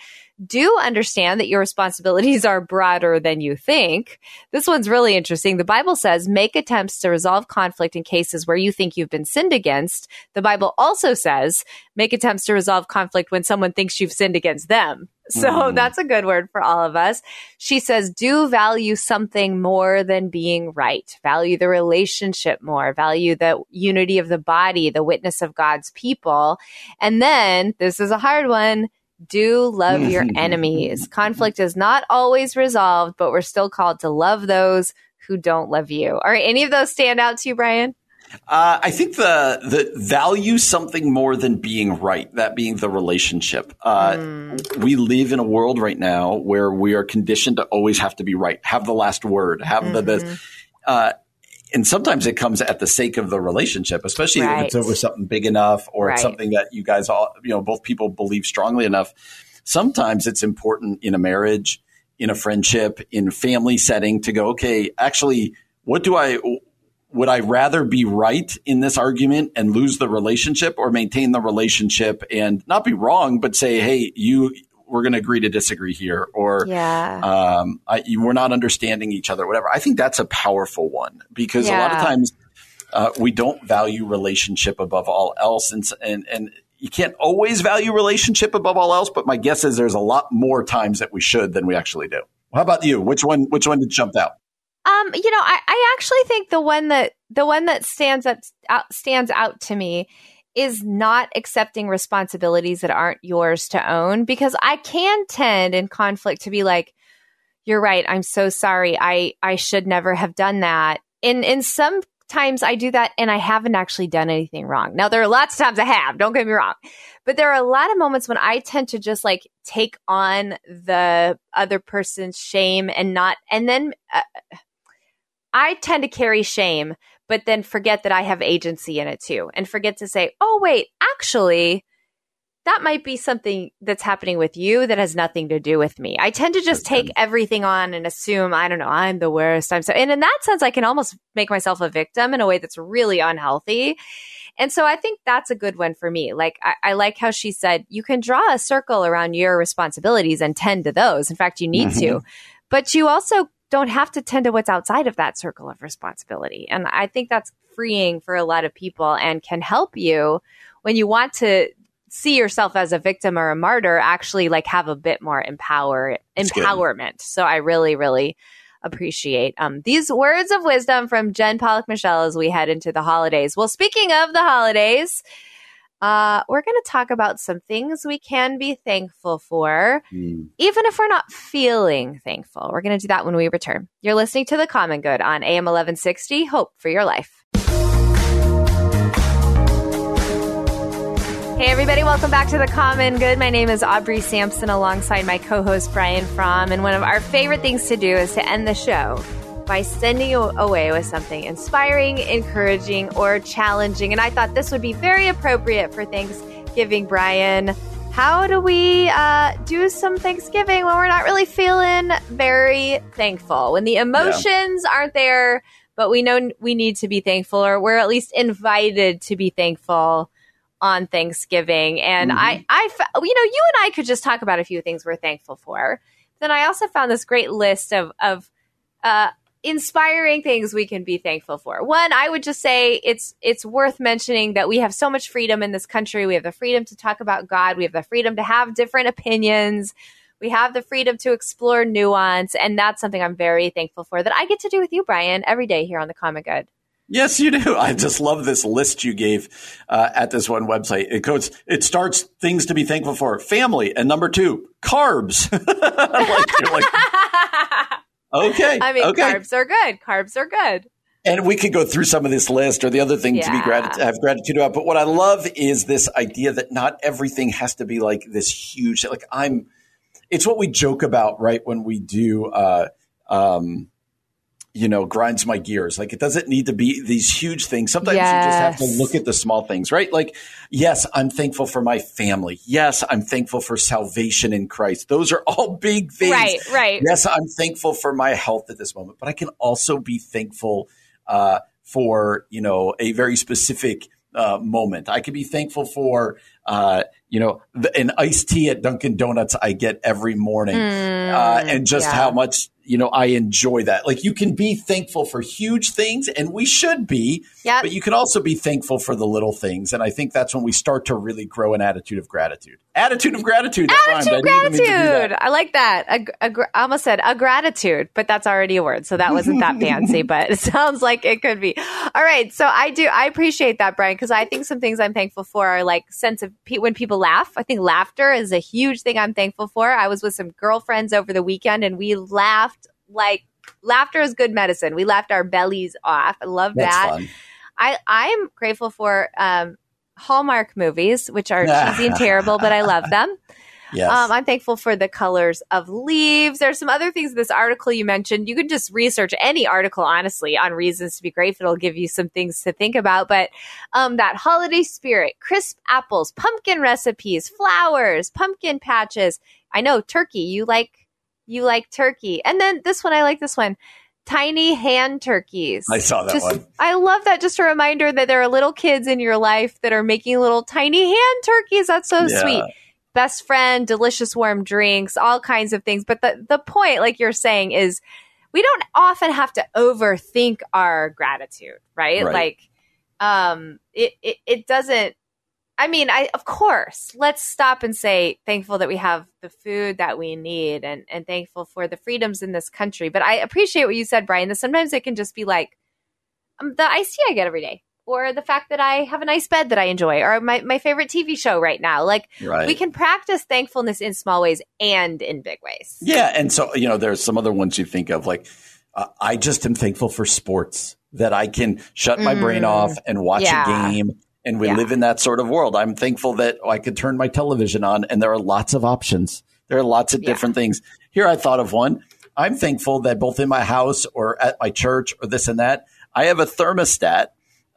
Do understand that your responsibilities are broader than you think. This one's really interesting. The Bible says make attempts to resolve conflict in cases where you think you've been sinned against. The Bible also says make attempts to resolve conflict when someone thinks you've sinned against them. So mm. that's a good word for all of us. She says, do value something more than being right. Value the relationship more. Value the unity of the body, the witness of God's people. And then this is a hard one. Do love your enemies. [laughs] Conflict is not always resolved, but we're still called to love those who don't love you. Are Any of those stand out to you, Brian?
Uh, I think the the value something more than being right. That being the relationship. Uh, mm. We live in a world right now where we are conditioned to always have to be right, have the last word, have mm-hmm. the this. Uh, and sometimes it comes at the sake of the relationship, especially right. if it's over something big enough or right. it's something that you guys all, you know, both people believe strongly enough. Sometimes it's important in a marriage, in a friendship, in family setting to go, okay, actually, what do I, would I rather be right in this argument and lose the relationship or maintain the relationship and not be wrong, but say, hey, you, we're going to agree to disagree here, or
yeah.
um, I, we're not understanding each other, whatever. I think that's a powerful one because yeah. a lot of times uh, we don't value relationship above all else, and and and you can't always value relationship above all else. But my guess is there's a lot more times that we should than we actually do. How about you? Which one? Which one did jump out?
Um, you know, I, I actually think the one that the one that stands up out, stands out to me is not accepting responsibilities that aren't yours to own because I can tend in conflict to be like, "You're right. I'm so sorry. I I should never have done that." And in some times I do that and I haven't actually done anything wrong. Now there are lots of times I have. Don't get me wrong. But there are a lot of moments when I tend to just like take on the other person's shame and not, and then uh, I tend to carry shame, but then forget that I have agency in it too and forget to say, oh, wait, actually, that might be something that's happening with you that has nothing to do with me. I tend to just take everything on and assume, I don't know, I'm the worst. I'm so, and in that sense, I can almost make myself a victim in a way that's really unhealthy. And so I think that's a good one for me. Like, I, I, like how she said, you can draw a circle around your responsibilities and tend to those. In fact, you need mm-hmm. to, but you also don't have to tend to what's outside of that circle of responsibility. And I think that's freeing for a lot of people and can help you when you want to see yourself as a victim or a martyr actually like have a bit more empower empowerment. So I really, really appreciate um, these words of wisdom from Jen Pollock Michel as we head into the holidays. Well, speaking of the holidays, uh, we're going to talk about some things we can be thankful for, mm. even if we're not feeling thankful. We're going to do that when we return. You're listening to The Common Good on AM 1160. Hope for your life. Hey, everybody, welcome back to The Common Good. My name is Aubrey Sampson alongside my co host Brian Fromm. And one of our favorite things to do is to end the show by sending you away with something inspiring, encouraging, or challenging. And I thought this would be very appropriate for Thanksgiving, Brian. How do we uh, do some Thanksgiving when we're not really feeling very thankful? When the emotions yeah. aren't there, but we know we need to be thankful, or we're at least invited to be thankful on Thanksgiving. And mm-hmm. I, I, you know, you and I could just talk about a few things we're thankful for. Then I also found this great list of, of, uh, inspiring things we can be thankful for. One, I would just say it's it's worth mentioning that we have so much freedom in this country. We have the freedom to talk about God. We have the freedom to have different opinions. We have the freedom to explore nuance, and that's something I'm very thankful for that I get to do with you, Brian, every day here on the Common Good.
Yes, you do. I just love this list you gave uh, at this one website. It goes, it starts things to be thankful for: family, and number two, carbs. [laughs] like, like, [laughs] okay,
I mean,
okay.
carbs are good. Carbs are good.
And we could go through some of this list or the other thing yeah. to be grat- have gratitude about. But what I love is this idea that not everything has to be like this huge. Like I'm, it's what we joke about, right? When we do. Uh, um, you know, grinds my gears. Like it doesn't need to be these huge things. Sometimes yes. you just have to look at the small things, right? Like, yes, I'm thankful for my family. Yes, I'm thankful for salvation in Christ. Those are all big things.
Right, right.
Yes, I'm thankful for my health at this moment, but I can also be thankful uh, for, you know, a very specific uh, moment. I can be thankful for, uh, you know, the, an iced tea at Dunkin' Donuts I get every morning, mm, uh, and just yeah. how much you know, I enjoy that. Like you can be thankful for huge things and we should be, yep. but you can also be thankful for the little things. And I think that's when we start to really grow an attitude of gratitude. Attitude of gratitude.
Attitude of gratitude. I, I, like that. A, a, I almost said a gratitude, but that's already a word. So that wasn't that [laughs] fancy, but it sounds like it could be. All right. So I do, I appreciate that, Brian, because I think some things I'm thankful for are like sense of pe- when people laugh. I think laughter is a huge thing I'm thankful for. I was with some girlfriends over the weekend and we laughed like laughter is good medicine. We laughed our bellies off. I love That's that. Fun. I I am grateful for um, Hallmark movies, which are [laughs] cheesy and terrible, but I love them. Yes. Um, I'm thankful for the colors of leaves. There's some other things in this article you mentioned. You can just research any article, honestly, on reasons to be grateful. It'll give you some things to think about. But um, that holiday spirit, crisp apples, pumpkin recipes, flowers, pumpkin patches. I know turkey. You like you like turkey. And then this one, I like this one tiny hand turkeys.
I saw that
just,
one.
I love that. Just a reminder that there are little kids in your life that are making little tiny hand turkeys. That's so yeah. sweet. Best friend, delicious warm drinks, all kinds of things. But the, the point, like you're saying, is we don't often have to overthink our gratitude, right? right. Like, um, it, it, it doesn't I mean, I of course, let's stop and say thankful that we have the food that we need and and thankful for the freedoms in this country. But I appreciate what you said, Brian, that sometimes it can just be like um, the iced tea I get every day or the fact that I have a nice bed that I enjoy or my, my favorite TV show right now. Like right. we can practice thankfulness in small ways and in big ways.
Yeah. And so, you know, there's some other ones you think of like, uh, I just am thankful for sports that I can shut my mm, brain off and watch yeah. a game and we yeah. live in that sort of world. I'm thankful that I could turn my television on and there are lots of options. There are lots of yeah. different things. Here I thought of one. I'm thankful that both in my house or at my church or this and that, I have a thermostat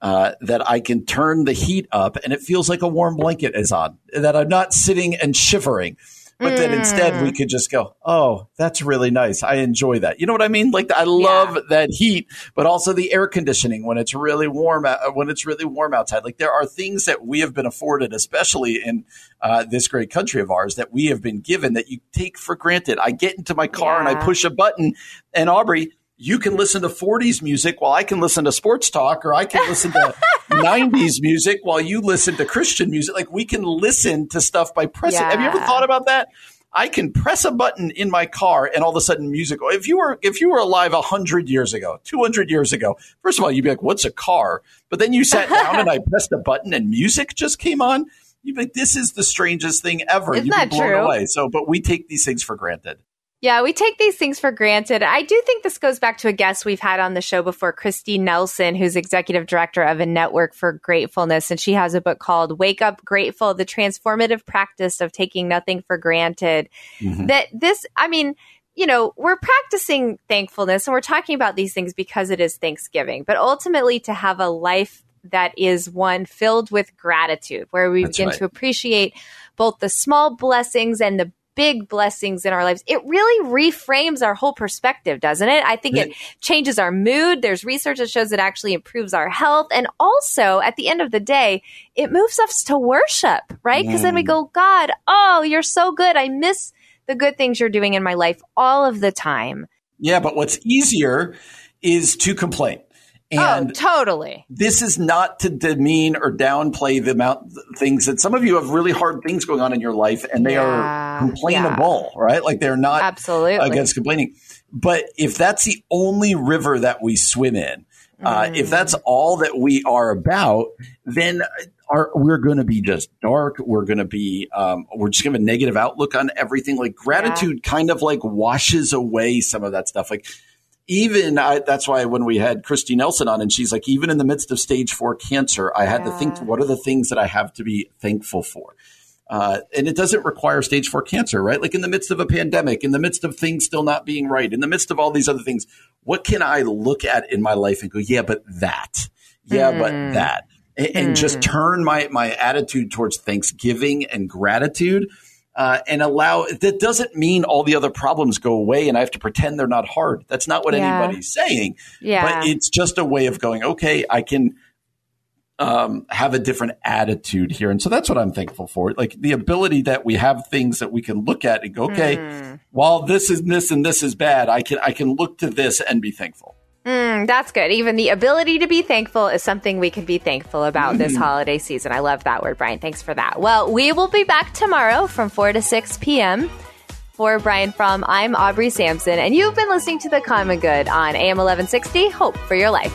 uh, that I can turn the heat up and it feels like a warm blanket is on, that I'm not sitting and shivering. But then instead we could just go, oh, that's really nice. I enjoy that. You know what I mean? Like I love
Yeah.
that heat, but also the air conditioning when it's really warm. out- When it's really warm outside, like there are things that we have been afforded, especially in uh, this great country of ours, that we have been given that you take for granted. I get into my car and I push a button, and Aubrey. You can listen to 40s music while I can listen to sports talk, or I can listen to [laughs] 90s music while you listen to Christian music. Like we can listen to stuff by pressing. Have you ever thought about that? I can press a button in my car and all of a sudden music. If you were if you were alive hundred years ago, two hundred years ago, first of all, you'd be like, "What's a car?" But then you sat [laughs] down and I pressed a button and music just came on. You'd be like, "This is the strangest thing ever."
Isn't
You'd be
that
blown
true?
away. So, but we take these things for granted.
Yeah, we take these things for granted. I do think this goes back to a guest we've had on the show before, Kristi Nelson, who's executive director of a network for gratefulness. And she has a book called Wake Up Grateful The Transformative Practice of Taking Nothing for Granted. Mm-hmm. That this, I mean, you know, we're practicing thankfulness and we're talking about these things because it is Thanksgiving, but ultimately to have a life that is one filled with gratitude, where we
That's
begin
right.
to appreciate both the small blessings and the big blessings in our lives. It really reframes our whole perspective, doesn't it? I think it changes our mood. There's research that shows it actually improves our health. And also, at the end of the day, it moves us to worship, right? Because then we go, God, oh, you're so good. I miss the good things you're doing in my life all of the time.
Yeah, but what's easier is to complain. And
oh, totally.
this is not to demean or downplay the amount things that some of you have really hard things going on in your life and they
Yeah,
are complainable, right? Like they're not
Absolutely.
against complaining. But if that's the only river that we swim in, uh, if that's all that we are about, then our, we're going to be just dark. We're going to be, um, we're just going to have a negative outlook on everything. Like gratitude kind of like washes away some of that stuff. Like even I, that's why when we had Kristi Nelson on, and she's like, even in the midst of stage four cancer, I had to think, what are the things that I have to be thankful for? Uh, and it doesn't require stage four cancer, right? Like in the midst of a pandemic, in the midst of things still not being right, in the midst of all these other things, what can I look at in my life and go, yeah, but that, yeah, but that, and, and just turn my my attitude towards Thanksgiving and gratitude uh, and allow that doesn't mean all the other problems go away and I have to pretend they're not hard. That's not what
Yeah.
anybody's saying.
Yeah.
But it's just a way of going, okay, I can um, have a different attitude here. And so that's what I'm thankful for. Like the ability that we have things that we can look at and go, okay,
Hmm.
while this is this and this is bad, I can I can look to this and be thankful.
Mm, that's good. Even the ability to be thankful is something we can be thankful about this
Mm-hmm.
holiday season. I love that word, Brian. Thanks for that. Well, we will be back tomorrow from 4 to 6 p.m. For Brian Fromm, I'm Aubrey Sampson, and you've been listening to The Common Good on AM 1160. Hope for your life.